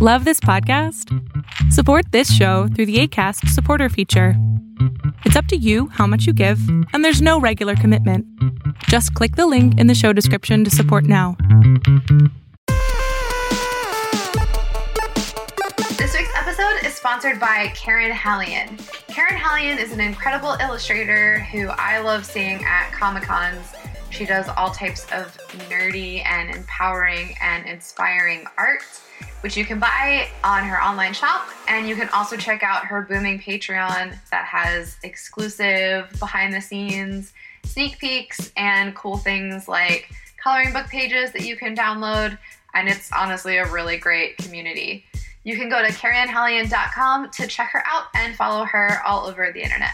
Love this podcast? Support this show through the ACAST supporter feature. It's up to you how much you give, and there's no regular commitment. Just click the link in the show description to support now. This week's episode is sponsored by Karen Hallion. Karen Hallion is an incredible illustrator who I love seeing at Comic Cons. She does all types of nerdy and empowering and inspiring art which you can buy on her online shop. And you can also check out her booming Patreon that has exclusive behind the scenes sneak peeks and cool things like coloring book pages that you can download. And it's honestly a really great community. You can go to karenhallion.com to check her out and follow her all over the internet.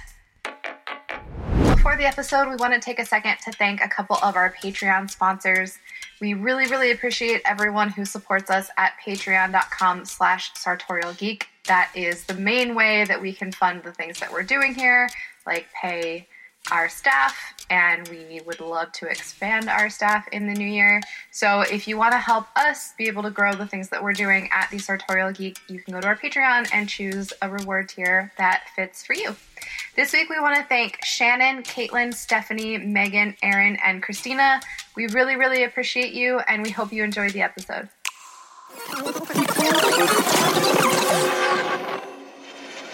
Before the episode, we want to take a second to thank a couple of our Patreon sponsors. We really, really appreciate everyone who supports us at patreon.com slash sartorialgeek. That is the main way that we can fund the things that we're doing here, like pay our staff, and we would love to expand our staff in the new year. So if you want to help us be able to grow the things that we're doing at the Sartorial Geek, you can go to our Patreon and choose a reward tier that fits for you. This week we want to thank Shannon, Katelynn, Stephanie, Megan, Erin, and Christina. We really, really appreciate you, and we hope you enjoyed the episode.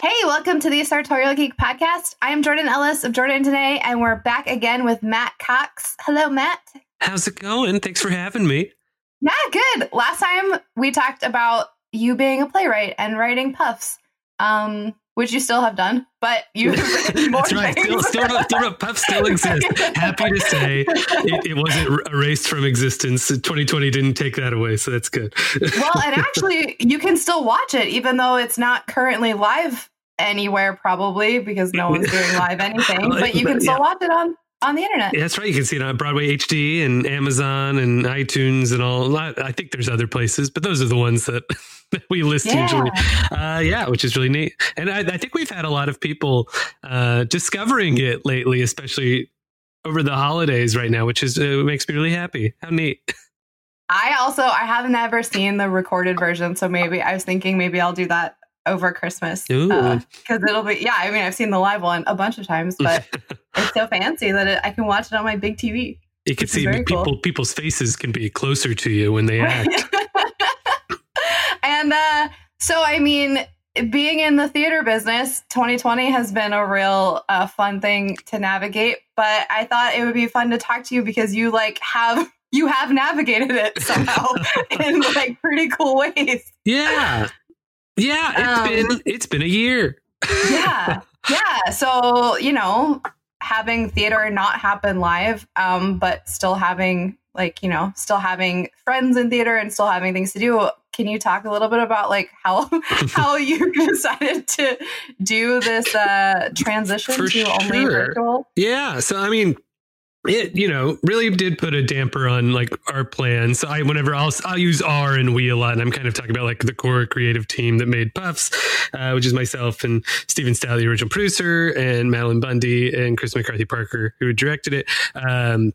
Hey, welcome to the Sartorial Geek Podcast. I am Jordan Ellis of Jordan Today, and we're back again with Matt Cox. Hello, Matt. How's it going? Thanks for having me. Yeah, good. Last time we talked about you being a playwright and writing puffs, um, which you still have done, but you That's right. Still, still, still, puffs still exist. Happy to say it, it, wasn't erased from existence. 2020 didn't take that away, so that's good. well, and actually, you can still watch it, even though it's not currently live anywhere probably because no one's doing live anything, but you can still yeah. watch it on on the internet. Yeah, that's right. You can see it on Broadway HD and Amazon and iTunes and all. I think there's other places, but those are the ones that, that we list yeah. usually. Uh, yeah, which is really neat. And I, I think we've had a lot of people uh, discovering it lately, especially over the holidays right now, which is uh, makes me really happy. How neat. I also I haven't ever seen the recorded version, so maybe I was thinking maybe I'll do that over Christmas because uh, it'll be yeah. I mean, I've seen the live one a bunch of times, but it's so fancy that it, I can watch it on my big TV. You can see people cool. people's faces can be closer to you when they act. and uh, so, I mean, being in the theater business, 2020 has been a real uh, fun thing to navigate. But I thought it would be fun to talk to you because you like have you have navigated it somehow in like pretty cool ways. Yeah. Yeah, it's um, been it's been a year. yeah. Yeah. So, you know, having theater not happen live, um, but still having like, you know, still having friends in theater and still having things to do. Can you talk a little bit about like how how you decided to do this uh transition For to sure. only virtual? Yeah. So I mean, it you know really did put a damper on like our plans. I whenever I'll I'll use R and we a lot, and I'm kind of talking about like the core creative team that made Puffs, uh, which is myself and Stephen Stout, the original producer, and Madeline Bundy and Chris McCarthy Parker, who directed it. Um,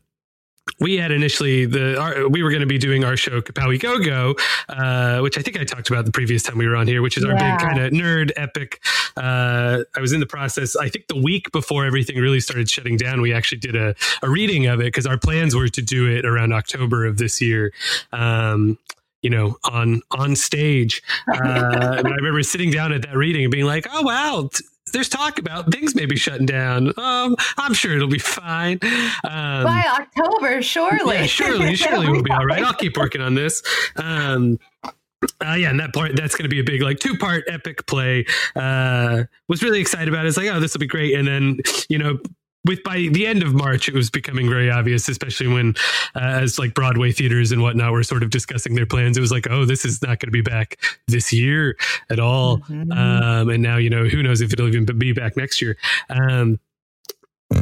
we had initially the our, we were going to be doing our show Kapow-i GoGo, uh, which I think I talked about the previous time we were on here, which is our yeah. big kind of nerd epic. Uh, I was in the process. I think the week before everything really started shutting down, we actually did a, a reading of it because our plans were to do it around October of this year. Um, you know, on on stage. Uh, I remember sitting down at that reading and being like, "Oh wow, there's talk about things maybe shutting down. Um, I'm sure it'll be fine. Um, By October, surely. Yeah, surely, surely we'll be all right. I'll keep working on this. Um, uh, yeah, and that part that's going to be a big like two part epic play. Uh, was really excited about it. It's like, oh, this will be great. And then you know, with by the end of March, it was becoming very obvious, especially when uh, as like Broadway theaters and whatnot were sort of discussing their plans. It was like, oh, this is not going to be back this year at all. Mm-hmm. Um, and now, you know, who knows if it'll even be back next year. Um,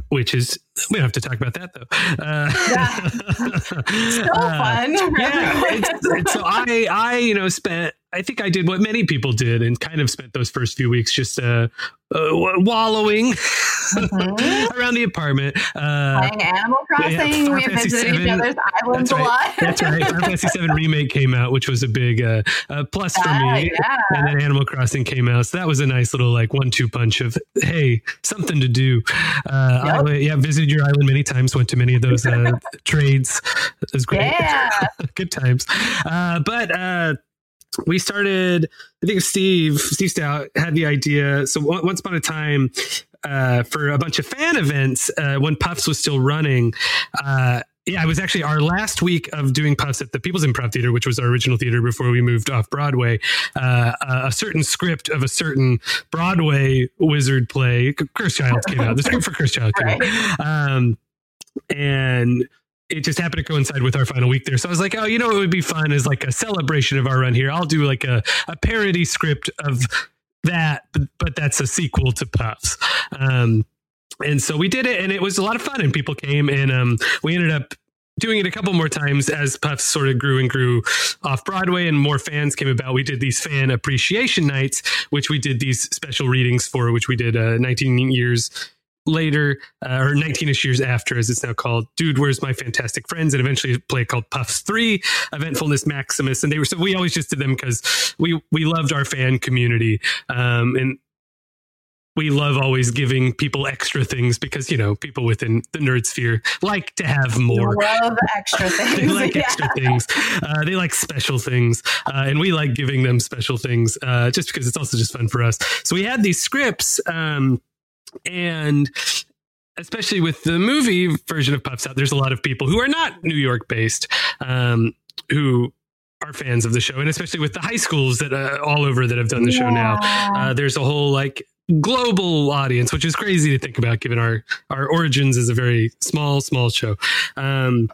which is we don't have to talk about that though. Uh, yeah. so uh, fun. yeah. It's, it's, so I I you know spent I think I did what many people did and kind of spent those first few weeks just uh, uh, wallowing mm-hmm. around the apartment. Uh, Playing Animal Crossing. Yeah, we visited each other's islands right. a lot. That's right. Final Fantasy VII Remake came out, which was a big uh, uh, plus for me. Yeah. And then Animal Crossing came out. So that was a nice little like one two punch of, hey, something to do. Uh, yep. I, yeah, visited your island many times, went to many of those uh, trades. It was great. Yeah. Good times. Uh, but we started i think steve steve stout had the idea so once upon a time uh, for a bunch of fan events uh, when puffs was still running uh, yeah, it was actually our last week of doing puffs at the People's Improv Theater, which was our original theater before we moved off Broadway. Uh, a certain script of a certain Broadway wizard play, Cursed Child came out. The script for Cursed Child came out. Um, and it just happened to coincide with our final week there. So I was like, oh, you know, it would be fun as like a celebration of our run here. I'll do like a, a parody script of that, but, but that's a sequel to Puffs. Um, and so we did it and it was a lot of fun and people came and um, we ended up doing it a couple more times as Puffs sort of grew and grew off Broadway and more fans came about. We did these fan appreciation nights, which we did these special readings for, which we did uh, 19 years later, uh, or 19ish years after, as it's now called, Dude, Where's My Fantastic Friends? And eventually a play called Puffs 3, Eventfulness Maximus. And they were, so we always just did them because we, we loved our fan community. Um, and we love always giving people extra things because you know people within the nerd sphere like to have more. Love extra things. they like yeah. extra things. Uh, they like special things, uh, and we like giving them special things uh, just because it's also just fun for us. So we had these scripts. Um, and especially with the movie version of Puffs Out, there's a lot of people who are not New York based um, who are fans of the show, and especially with the high schools that uh, all over that have done the yeah. show now. Uh, there's a whole like global audience, which is crazy to think about given our our origins as a very small small show. Um,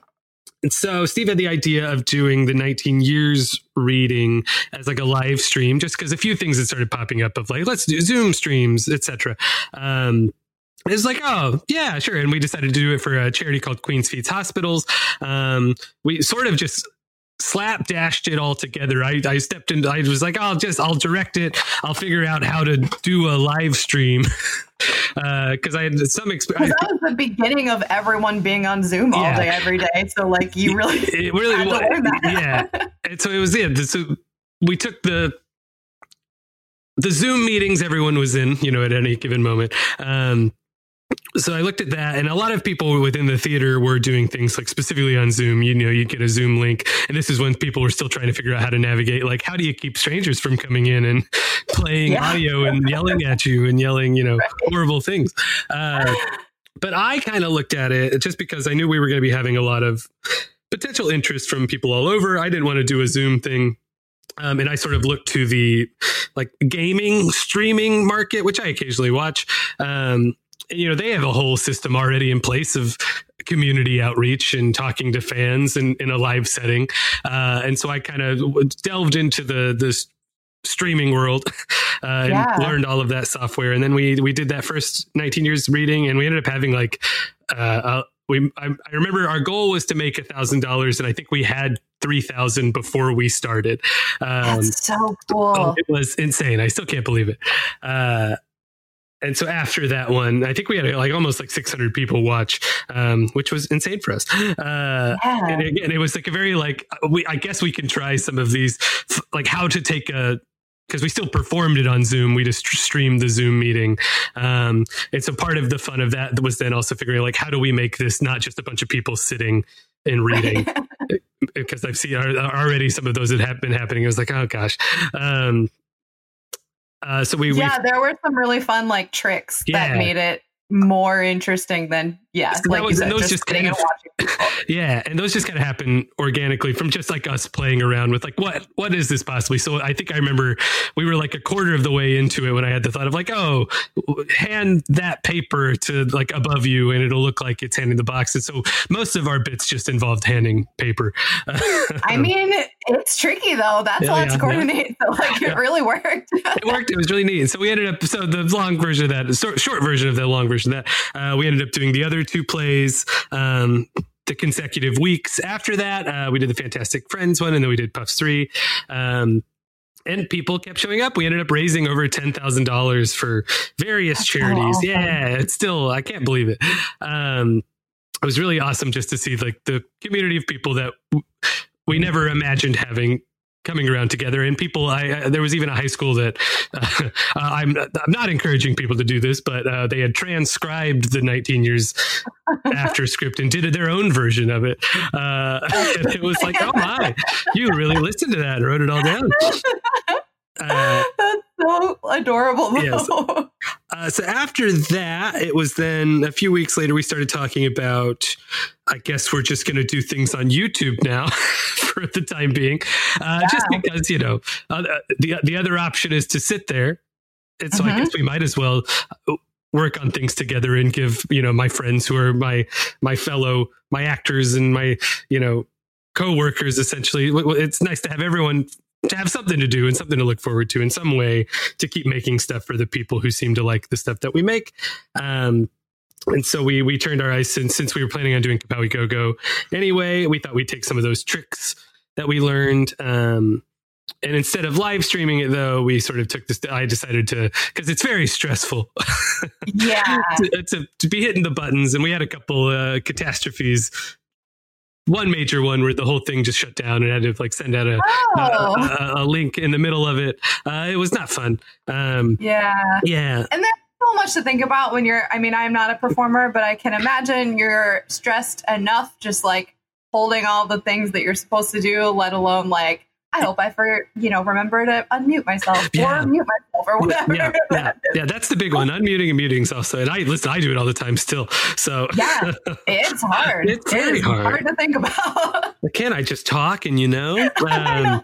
so Steve had the idea of doing the 19 years reading as like a live stream, just because a few things had started popping up of like, let's do Zoom streams, etc. Um, it's like, oh yeah, sure. And we decided to do it for a charity called Queen's Feeds Hospitals. Um, we sort of just slap dashed it all together. I, I stepped in, I was like, I'll just, I'll direct it. I'll figure out how to do a live stream. Uh because uh, I had some experience. That was the beginning of everyone being on Zoom all yeah. day, every day. So like you really, it really was, yeah. And so it was it. So we took the the Zoom meetings everyone was in, you know, at any given moment. Um, so I looked at that, and a lot of people within the theater were doing things like specifically on Zoom. You know, you get a Zoom link, and this is when people were still trying to figure out how to navigate. Like, how do you keep strangers from coming in and playing yeah. audio and yelling at you and yelling, you know, horrible things? Uh, but I kind of looked at it just because I knew we were going to be having a lot of potential interest from people all over. I didn't want to do a Zoom thing um, and I sort of looked to the like gaming streaming market, which I occasionally watch. Um, you know they have a whole system already in place of community outreach and talking to fans in, in a live setting. Uh, and so i kind of delved into the this streaming world uh, and yeah. learned all of that software. And then we we did that first 19 years reading and we ended up having like uh, we I, I, remember our goal was to make a thousand dollars and i think we had 3000 before we started. Um, That's so cool. oh, it was insane. I still can't believe it. Uh, and so after that one, I think we had like almost like 600 people watch, um, which was insane for us. Uh, yeah. And again, it was like a very like we. I guess we can try some of these, like how to take a because we still performed it on Zoom. We just streamed the Zoom meeting. Um, and so part of the fun of that was then also figuring like, how do we make this not just a bunch of people sitting and reading? because I've seen already some of those that have been happening. It was like, oh gosh. Um, uh, so we yeah, there were some really fun like tricks yeah. that made it more interesting than yeah, so like was, said, those just, just kind of, yeah, and those just kind of happen organically from just like us playing around with like what what is this possibly? So I think I remember we were like a quarter of the way into it when I had the thought of like, oh, hand that paper to like above you, and it'll look like it's handing the box. And so most of our bits just involved handing paper. I mean, it's tricky though. That's yeah, a lot yeah, to coordinate. Yeah. So like, it really worked. it worked. It was really neat. So we ended up. So the long version of that, short version of the long version of that, uh, we ended up doing the other two plays. Um, the consecutive weeks after that, uh, we did the Fantastic Friends one, and then we did Puffs three. Um, and people kept showing up. We ended up raising over ten thousand dollars for various That's charities. So awesome. Yeah, it's still I can't believe it. Um, it was really awesome just to see like the community of people that we never imagined having coming around together and people I, I, there was even a high school that uh, I'm I'm not encouraging people to do this but uh, they had transcribed the 19 years after script and did their own version of it uh, it was like oh my you really listened to that and wrote it all down uh, That's so adorable. Yes. Uh, so after that, it was then a few weeks later we started talking about. I guess we're just going to do things on YouTube now for the time being, uh, just because you know uh, the the other option is to sit there, and so mm-hmm. I guess we might as well uh, work on things together and give you know my friends who are my my fellow my actors and my you know co-workers essentially it's nice to have everyone to have something to do and something to look forward to in some way to keep making stuff for the people who seem to like the stuff that we make. Um, and so we we turned our eyes since since we were planning on doing Kapow-i GoGo anyway. We thought we'd take some of those tricks that we learned. Um, and instead of live streaming it though we sort of took this i decided to because it's very stressful yeah to, to, to, be hitting the buttons and we had a couple uh, catastrophes one major one where the whole thing just shut down and I had to like send out a, oh. a, a, link in the middle of it. Uh, it was not fun. Um, yeah. Yeah. And there's so much to think about when you're, I mean, I'm not a performer, but I can imagine you're stressed enough just like holding all the things that you're supposed to do, let alone like I hope I for you know remember to unmute myself yeah. or mute myself or whatever. Yeah, yeah, yeah, that's the big one. Unmuting and muting is also, and I listen. I do it all the time still. So yeah, it's hard. It's very it hard. hard to think about. Can't I just talk and you know? Um.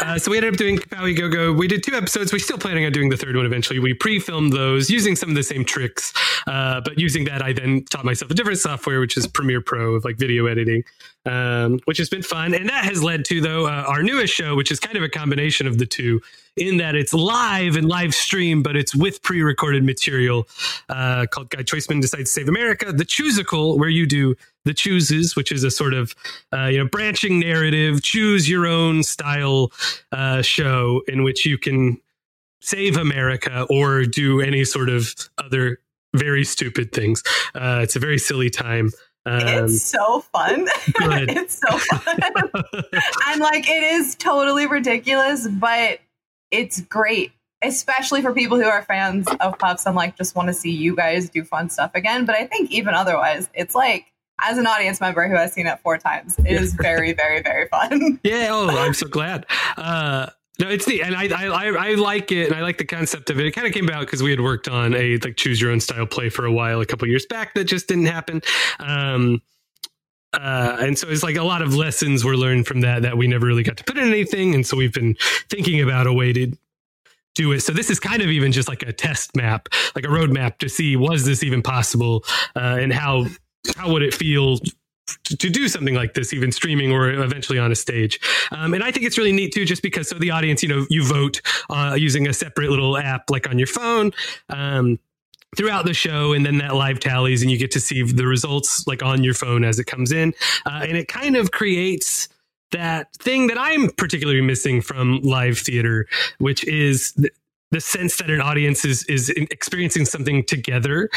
Uh, so we ended up doing Kapow-i GoGo. We did two episodes. We're still planning on doing the third one eventually. We pre-filmed those using some of the same tricks, uh, but using that, I then taught myself a different software, which is Premiere Pro, of like video editing, um, which has been fun. And that has led to though uh, our newest show, which is kind of a combination of the two, in that it's live and live stream, but it's with pre-recorded material uh, called Guy Choiceman Decides to Save America, the Chooseical, where you do the chooses, which is a sort of uh, you know branching narrative, choose your own style uh, show in which you can save America or do any sort of other very stupid things. Uh, it's a very silly time. Um, it's so fun. it's so fun. I'm like it is totally ridiculous, but it's great, especially for people who are fans of Puffs and like just want to see you guys do fun stuff again. But I think even otherwise, it's like as an audience member who has seen it four times, it is very, very, very fun. Yeah. Oh, I'm so glad. Uh, no, it's the and I, I I like it and I like the concept of it. It kind of came about because we had worked on a like choose your own style play for a while a couple years back that just didn't happen. Um, uh, and so it's like a lot of lessons were learned from that that we never really got to put in anything. And so we've been thinking about a way to do it. So this is kind of even just like a test map, like a roadmap to see was this even possible, uh, and how how would it feel to, do something like this, even streaming or eventually on a stage. Um, and I think it's really neat too, just because so the audience, you know, you vote uh, using a separate little app like on your phone. Um, throughout the show and then that live tallies and you get to see the results like on your phone as it comes in uh, and it kind of creates that thing that i'm particularly missing from live theater which is the, the sense that an audience is is experiencing something together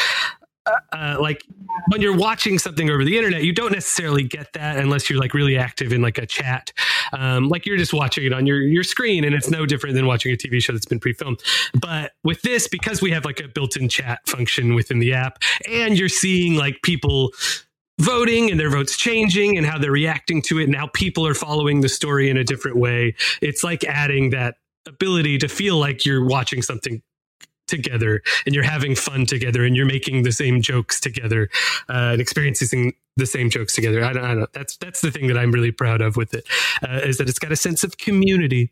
uh, like when you're watching something over the internet, you don't necessarily get that unless you're like really active in like a chat. Um, like you're just watching it on your your screen, and it's no different than watching a TV show that's been pre-filmed. But with this, because we have like a built-in chat function within the app, and you're seeing like people voting and their votes changing and how they're reacting to it. Now people are following the story in a different way. It's like adding that ability to feel like you're watching something together and you're having fun together and you're making the same jokes together uh, and experiencing the same jokes together. I don't, I don't, That's that's the thing that I'm really proud of with it uh, is that it's got a sense of community.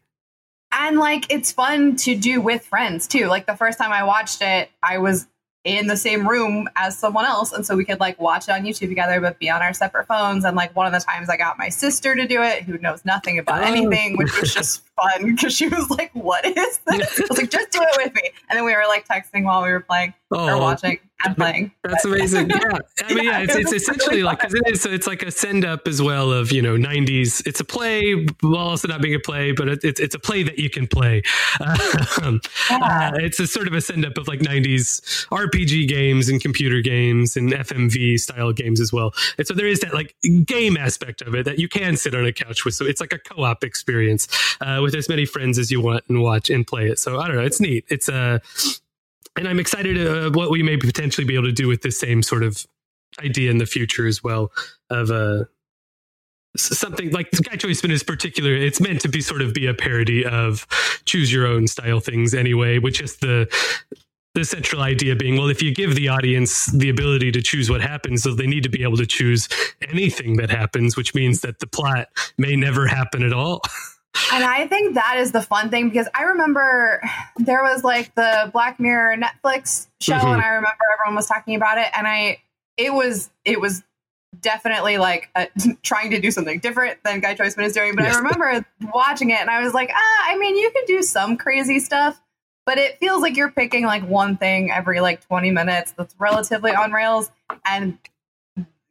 And like it's fun to do with friends too. Like the first time I watched it, I was in the same room as someone else. And so we could like watch it on youtube together but be on our separate phones. And like one of the times i got my sister to do it who knows nothing about oh. anything which was just fun because she was like what is this? I was like just do it with me. And then we were like texting while we were playing oh, or watching and playing. That's amazing. Yeah, I mean, yeah, it's, it's essentially like because it is, it's like a send up as well of you know '90s. It's a play while also not being a play, but it's it's a play that you can play. Um, yeah. uh, it's a sort of a send up of like '90s RPG games and computer games and FMV style games as well. And so there is that like game aspect of it that you can sit on a couch with. So it's like a co op experience uh, with as many friends as you want and watch and play it. So I don't know. It's neat. It's a uh, and I'm excited uh, what we may potentially be able to do with this same sort of idea in the future as well of uh, something like Guy Choiceman is particular. It's meant to be sort of be a parody of choose your own style things anyway, which is the the central idea being well if you give the audience the ability to choose what happens so they need to be able to choose anything that happens which means that the plot may never happen at all And I think that is the fun thing because I remember there was like the Black Mirror Netflix show, mm-hmm. and I remember everyone was talking about it, and I it was it was definitely like a, trying to do something different than Guy Choiceman is doing. But yes. I remember watching it, and I was like, ah, I mean, you can do some crazy stuff, but it feels like you're picking like one thing every like 20 minutes that's relatively on rails, and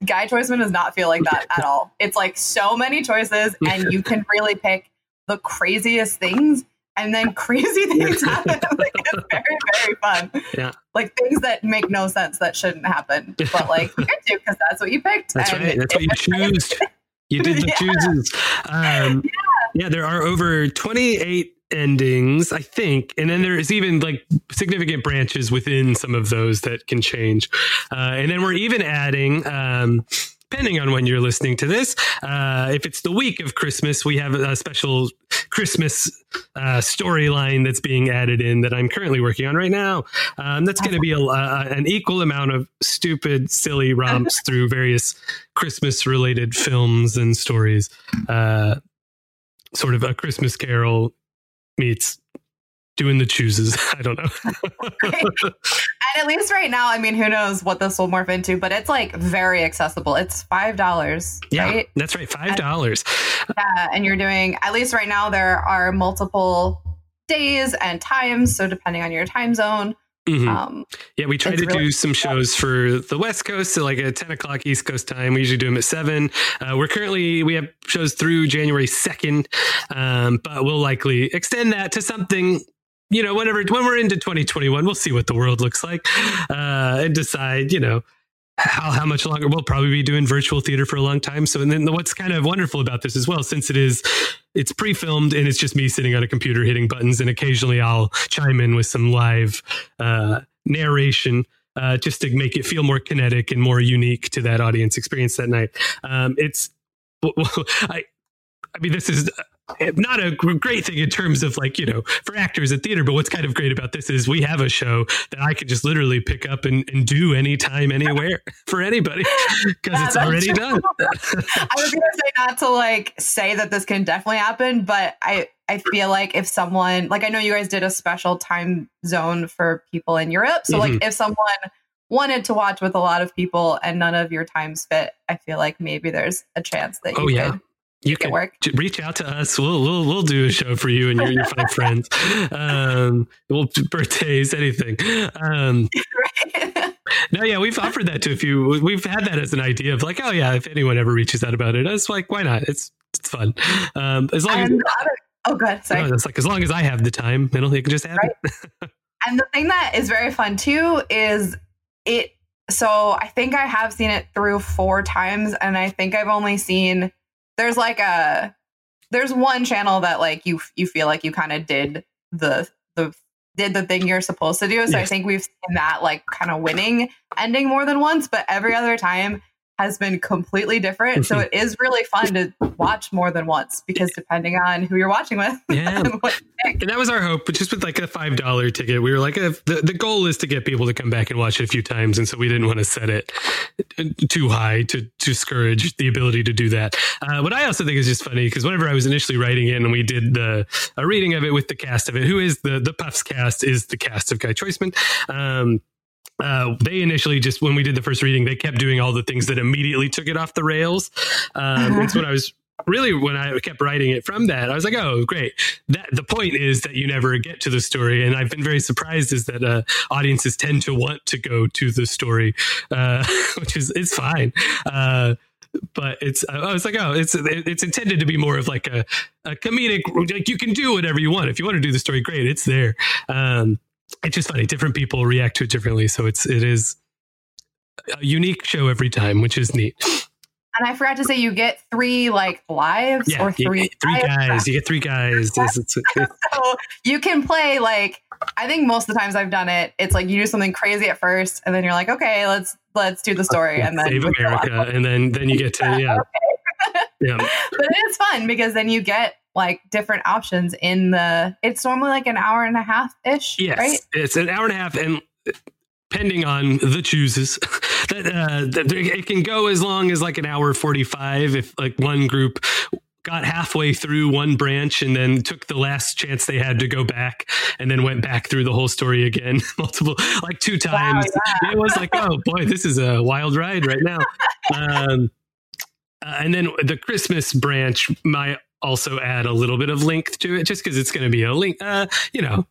Guy Choiceman does not feel like that at all. It's like so many choices, and you can really pick the craziest things and then crazy things happen. like it's very, very fun. Yeah. Like things that make no sense that shouldn't happen. But like you to because that's what you picked. That's right. That's what you choose. You did the yeah. chooses. Um, yeah. yeah, there are over 28 endings, I think. And then there's even like significant branches within some of those that can change. Uh, and then we're even adding um, depending on when you're listening to this. Uh, if it's the week of Christmas, we have a special Christmas uh, storyline that's being added in that I'm currently working on right now. Um, that's going to be a, uh, an equal amount of stupid, silly romps through various Christmas related films and stories. Uh, sort of a Christmas Carol meets doing the chooses. I don't know. and at least right now, I mean, who knows what this will morph into, but it's like very accessible. It's five dollars. Yeah, right? that's right, five dollars. Yeah, and you're doing at least right now. There are multiple days and times, so depending on your time zone. Mm-hmm. Um, yeah, we try to really do some shows for the West Coast, so like at 10 o'clock East Coast time. We usually do them at 7. Uh, we're currently, we have shows through January 2nd, um, but we'll likely extend that to something you know, whenever when we're into 2021, we'll see what the world looks like uh, and decide, you know, how how much longer. We'll probably be doing virtual theater for a long time. So, and then what's kind of wonderful about this as well, since it is it's pre-filmed and it's just me sitting on a computer hitting buttons, and occasionally I'll chime in with some live uh, narration. Uh, just to make it feel more kinetic and more unique to that audience experience that night. Um, it's, I, I mean, this is not a great thing in terms of like you know for actors at theater but what's kind of great about this is we have a show that i could just literally pick up and, and do anytime anywhere for anybody because yeah, it's already true. done i was gonna say not to like say that this can definitely happen but i i feel like if someone like i know you guys did a special time zone for people in europe so mm-hmm. like if someone wanted to watch with a lot of people and none of your times fit i feel like maybe there's a chance that you oh, yeah. could you can work. reach out to us. We'll we'll we'll do a show for you and your, your five friends. Um, we'll birthdays, anything. Um, right. no, yeah, we've offered that to a few. We've had that as an idea of like, oh yeah, if anyone ever reaches out about it, it's like, why not? It's it's fun. Um, as long as oh, good. Sorry. No, it's like as long as I have the time, it'll it can just happen. Right. and the thing that is very fun too is it. So I think I have seen it through four times, and I think I've only seen there's like a there's one channel that like you you feel like you kind of did the the did the thing you're supposed to do. So yes. I think we've seen that like kind of winning ending more than once, but every other time has been completely different. so mm-hmm. it is really fun to watch more than once because depending on who you're watching with. Yeah. and that was our hope, but just with like a $5 ticket, we were like, the, the goal is to get people to come back and watch it a few times. And so we didn't want to set it uh, too high to, to discourage the ability to do that. Uh, what I also think is just funny because whenever I was initially writing it and we did the a reading of it with the cast of it, who is the, the Puffs cast is the cast of Guy Choiceman. Um, uh, they initially just when we did the first reading, they kept doing all the things that immediately took it off the rails. Um, and so when I was really when I kept writing it from that, I was like, oh, great. That the point is that you never get to the story, and I've been very surprised is that uh, audiences tend to want to go to the story, uh, which is it's fine. Uh, but it's I was like, oh, it's it's intended to be more of like a, a comedic. Like you can do whatever you want if you want to do the story. Great, it's there. Um, it's just funny. Different people react to it differently, so it's it is a unique show every time, which is neat. And I forgot to say, you get three like lives yeah, or three three guys. You get three guys. so you can play like I think most of the times I've done it, it's like you do something crazy at first, and then you're like, okay, let's let's do the story, and then save America, and then then you get to yeah, yeah. But it's fun because then you get like different options in the. It's normally like an hour and a half ish. Yes, right? it's an hour and a half, and depending on the chooses that, uh, that it can go as long as like an hour 45 if like one group got halfway through one branch and then took the last chance they had to go back and then went back through the whole story again multiple like two times wow, yeah. it was like oh boy this is a wild ride right now um, uh, and then the christmas branch might also add a little bit of length to it just because it's going to be a link uh, you know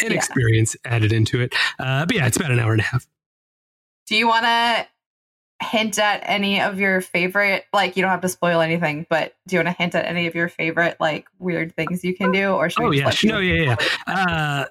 an yeah. experience added into it. Uh, but yeah, it's about an hour and a half. Do you want to hint at any of your favorite? Like, you don't have to spoil anything, but do you want to hint at any of your favorite like weird things you can do? Or oh yeah, no, yeah, yeah. Uh,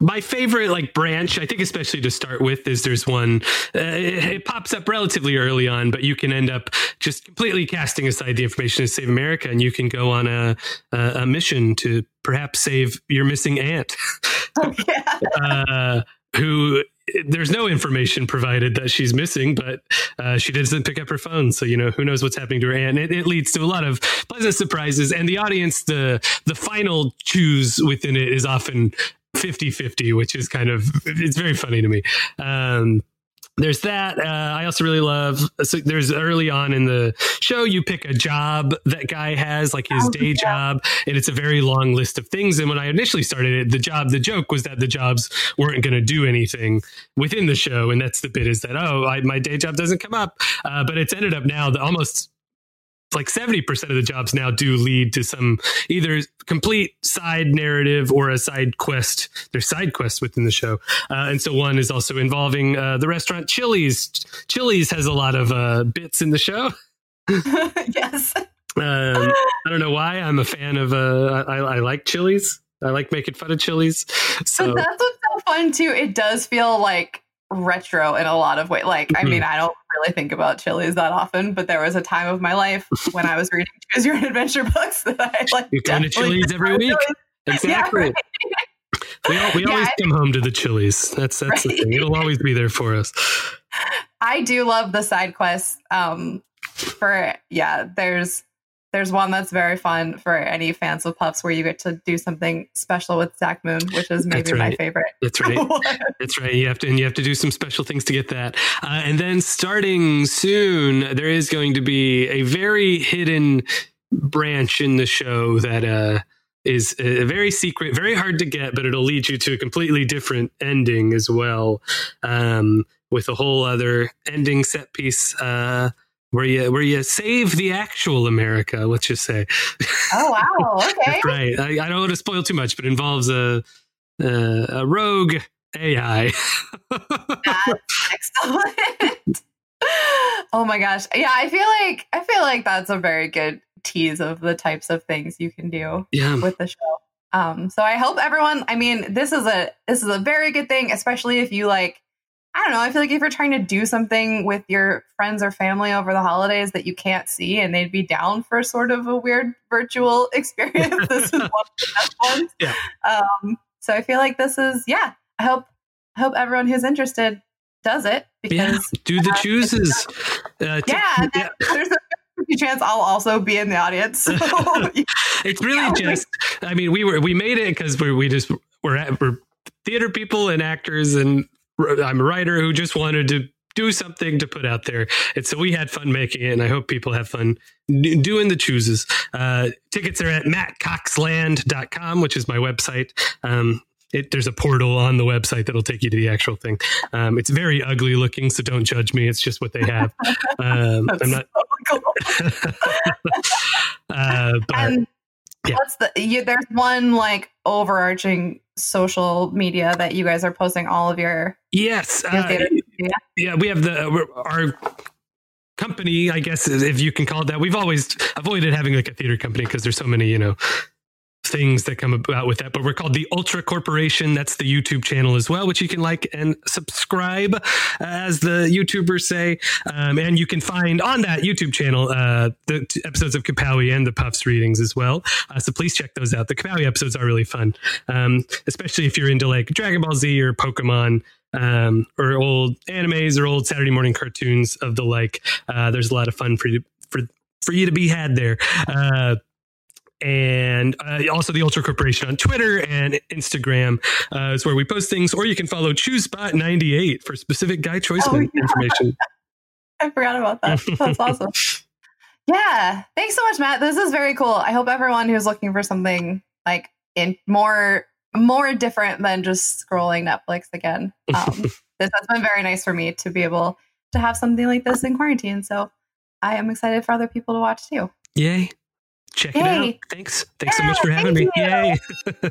my favorite like branch i think especially to start with is there's one uh, it, it, pops up relatively early on but you can end up just completely casting aside the information to save america and you can go on a, a, a mission to perhaps save your missing aunt oh, yeah. uh, who there's no information provided that she's missing, but uh, she doesn't pick up her phone. So, you know, who knows what's happening to her aunt. It, it, leads to a lot of pleasant surprises. And the audience, the the final choose within it is often 50 50, which is kind of, it's very funny to me. Um, there's that. Uh, I also really love. So there's early on in the show, you pick a job that guy has, like his oh, day job, and it's a very long list of things. And when I initially started it, the job, the joke was that the jobs weren't going to do anything within the show, and that's the bit is that oh, I, my day job doesn't come up. Uh, but it's ended up now that almost like 70% of the jobs now do lead to some either complete side narrative or a side quest. There's side quests within the show. Uh, and so one is also involving uh, the restaurant Chili's. Chili's has a lot of uh, bits in the show. yes. Um, I don't know why. I'm a fan of, uh, I, I like Chili's. I like making fun of Chili's. So but that's what's so fun too. It does feel like retro in a lot of ways. Like, mm-hmm. I mean, I don't really think about Chili's that often, but there was a time of my life when I was reading Choose Your Own Adventure books that I like. You're going to Chili's every week. Chili's. Exactly. Yeah, right. We, all, we yeah, always come home to the Chili's. That's that's right. the thing. It'll always be there for us. I do love the side quests. Um, for yeah, there's there's one that's very fun for any fans of Puffs where you get to do something special with Zach Moon, which is maybe right. my favorite. That's right. that's right. You have to and you have to do some special things to get that. Uh, and then starting soon, there is going to be a very hidden branch in the show that uh, is a very secret, very hard to get, but it'll lead you to a completely different ending as well, um, with a whole other ending set piece. Uh, where you where you save the actual America. Let's just say. Oh wow! Okay. right. I, I, don't want to spoil too much, but it involves a a, a rogue AI. Excellent. oh my gosh! Yeah, I feel like I feel like that's a very good tease of the types of things you can do yeah. with the show. Um, so I hope everyone. I mean, this is a this is a very good thing, especially if you like I don't know. I feel like if you're trying to do something with your friends or family over the holidays that you can't see and they'd be down for sort of a weird virtual experience, this is one of the best ones. Yeah. Um, so I feel like this is, yeah, I hope, I hope everyone who's interested does it because yeah, do the uh, chooses. Uh, yeah, yeah. there's a chance I'll also be in the audience. So, it's really just, I mean, we were, we made it because we we just, we're, at, we're theater people and actors and I'm a writer who just wanted to do something to put out there. And so we had fun making it, and I hope people have fun doing the chooses. Uh, tickets are at mattcoxland.com, which is my website. Um, it, there's a portal on the website that'll take you to the actual thing. Um, it's very ugly looking, so don't judge me. It's just what they have. Um, I'm not. So cool. uh, but, and yeah. what's the you, there's one like overarching social media that you guys are posting all of your yes your uh, yeah we have the our company i guess if you can call it that we've always avoided having like a theater company because there's so many you know things that come about with that. But we're called the Ultra Corporation. That's the YouTube channel as well, which you can like and subscribe, as the YouTubers say. Um, and you can find on that YouTube channel uh, the t- episodes of Kapow-i and the Puffs readings as well. Uh, so please check those out. The Kapow-i episodes are really fun, um, especially if you're into like Dragon Ball Z or Pokemon. Um, or old animes or old Saturday morning cartoons of the like. Uh, there's a lot of fun for you for for you to be had there. Uh, and uh, also the Ultra Corporation on Twitter and Instagram uh, is where we post things. Or you can follow ChooseBot98 for specific Guy Choice oh, yeah. information. I forgot about that. That's awesome. Yeah, thanks so much, Matt. This is very cool. I hope everyone who's looking for something like in more more different than just scrolling Netflix again. Um, this has been very nice for me to be able to have something like this in quarantine. So I am excited for other people to watch too. Yay! Check it out. Thanks. Thanks yeah, so much for having me. You. Yay.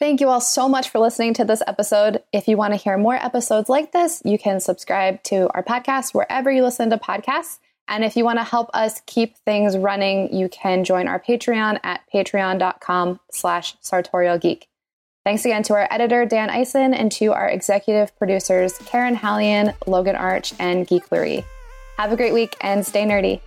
Thank you all so much for listening to this episode. If you want to hear more episodes like this, you can subscribe to our podcast wherever you listen to podcasts. And if you want to help us keep things running, you can join our Patreon at patreon.com slash sartorialgeek. Thanks again to our editor, Dan Eisen, and to our executive producers, Karen Hallion, Logan Arch, and Geek Lurie. Have a great week and stay nerdy.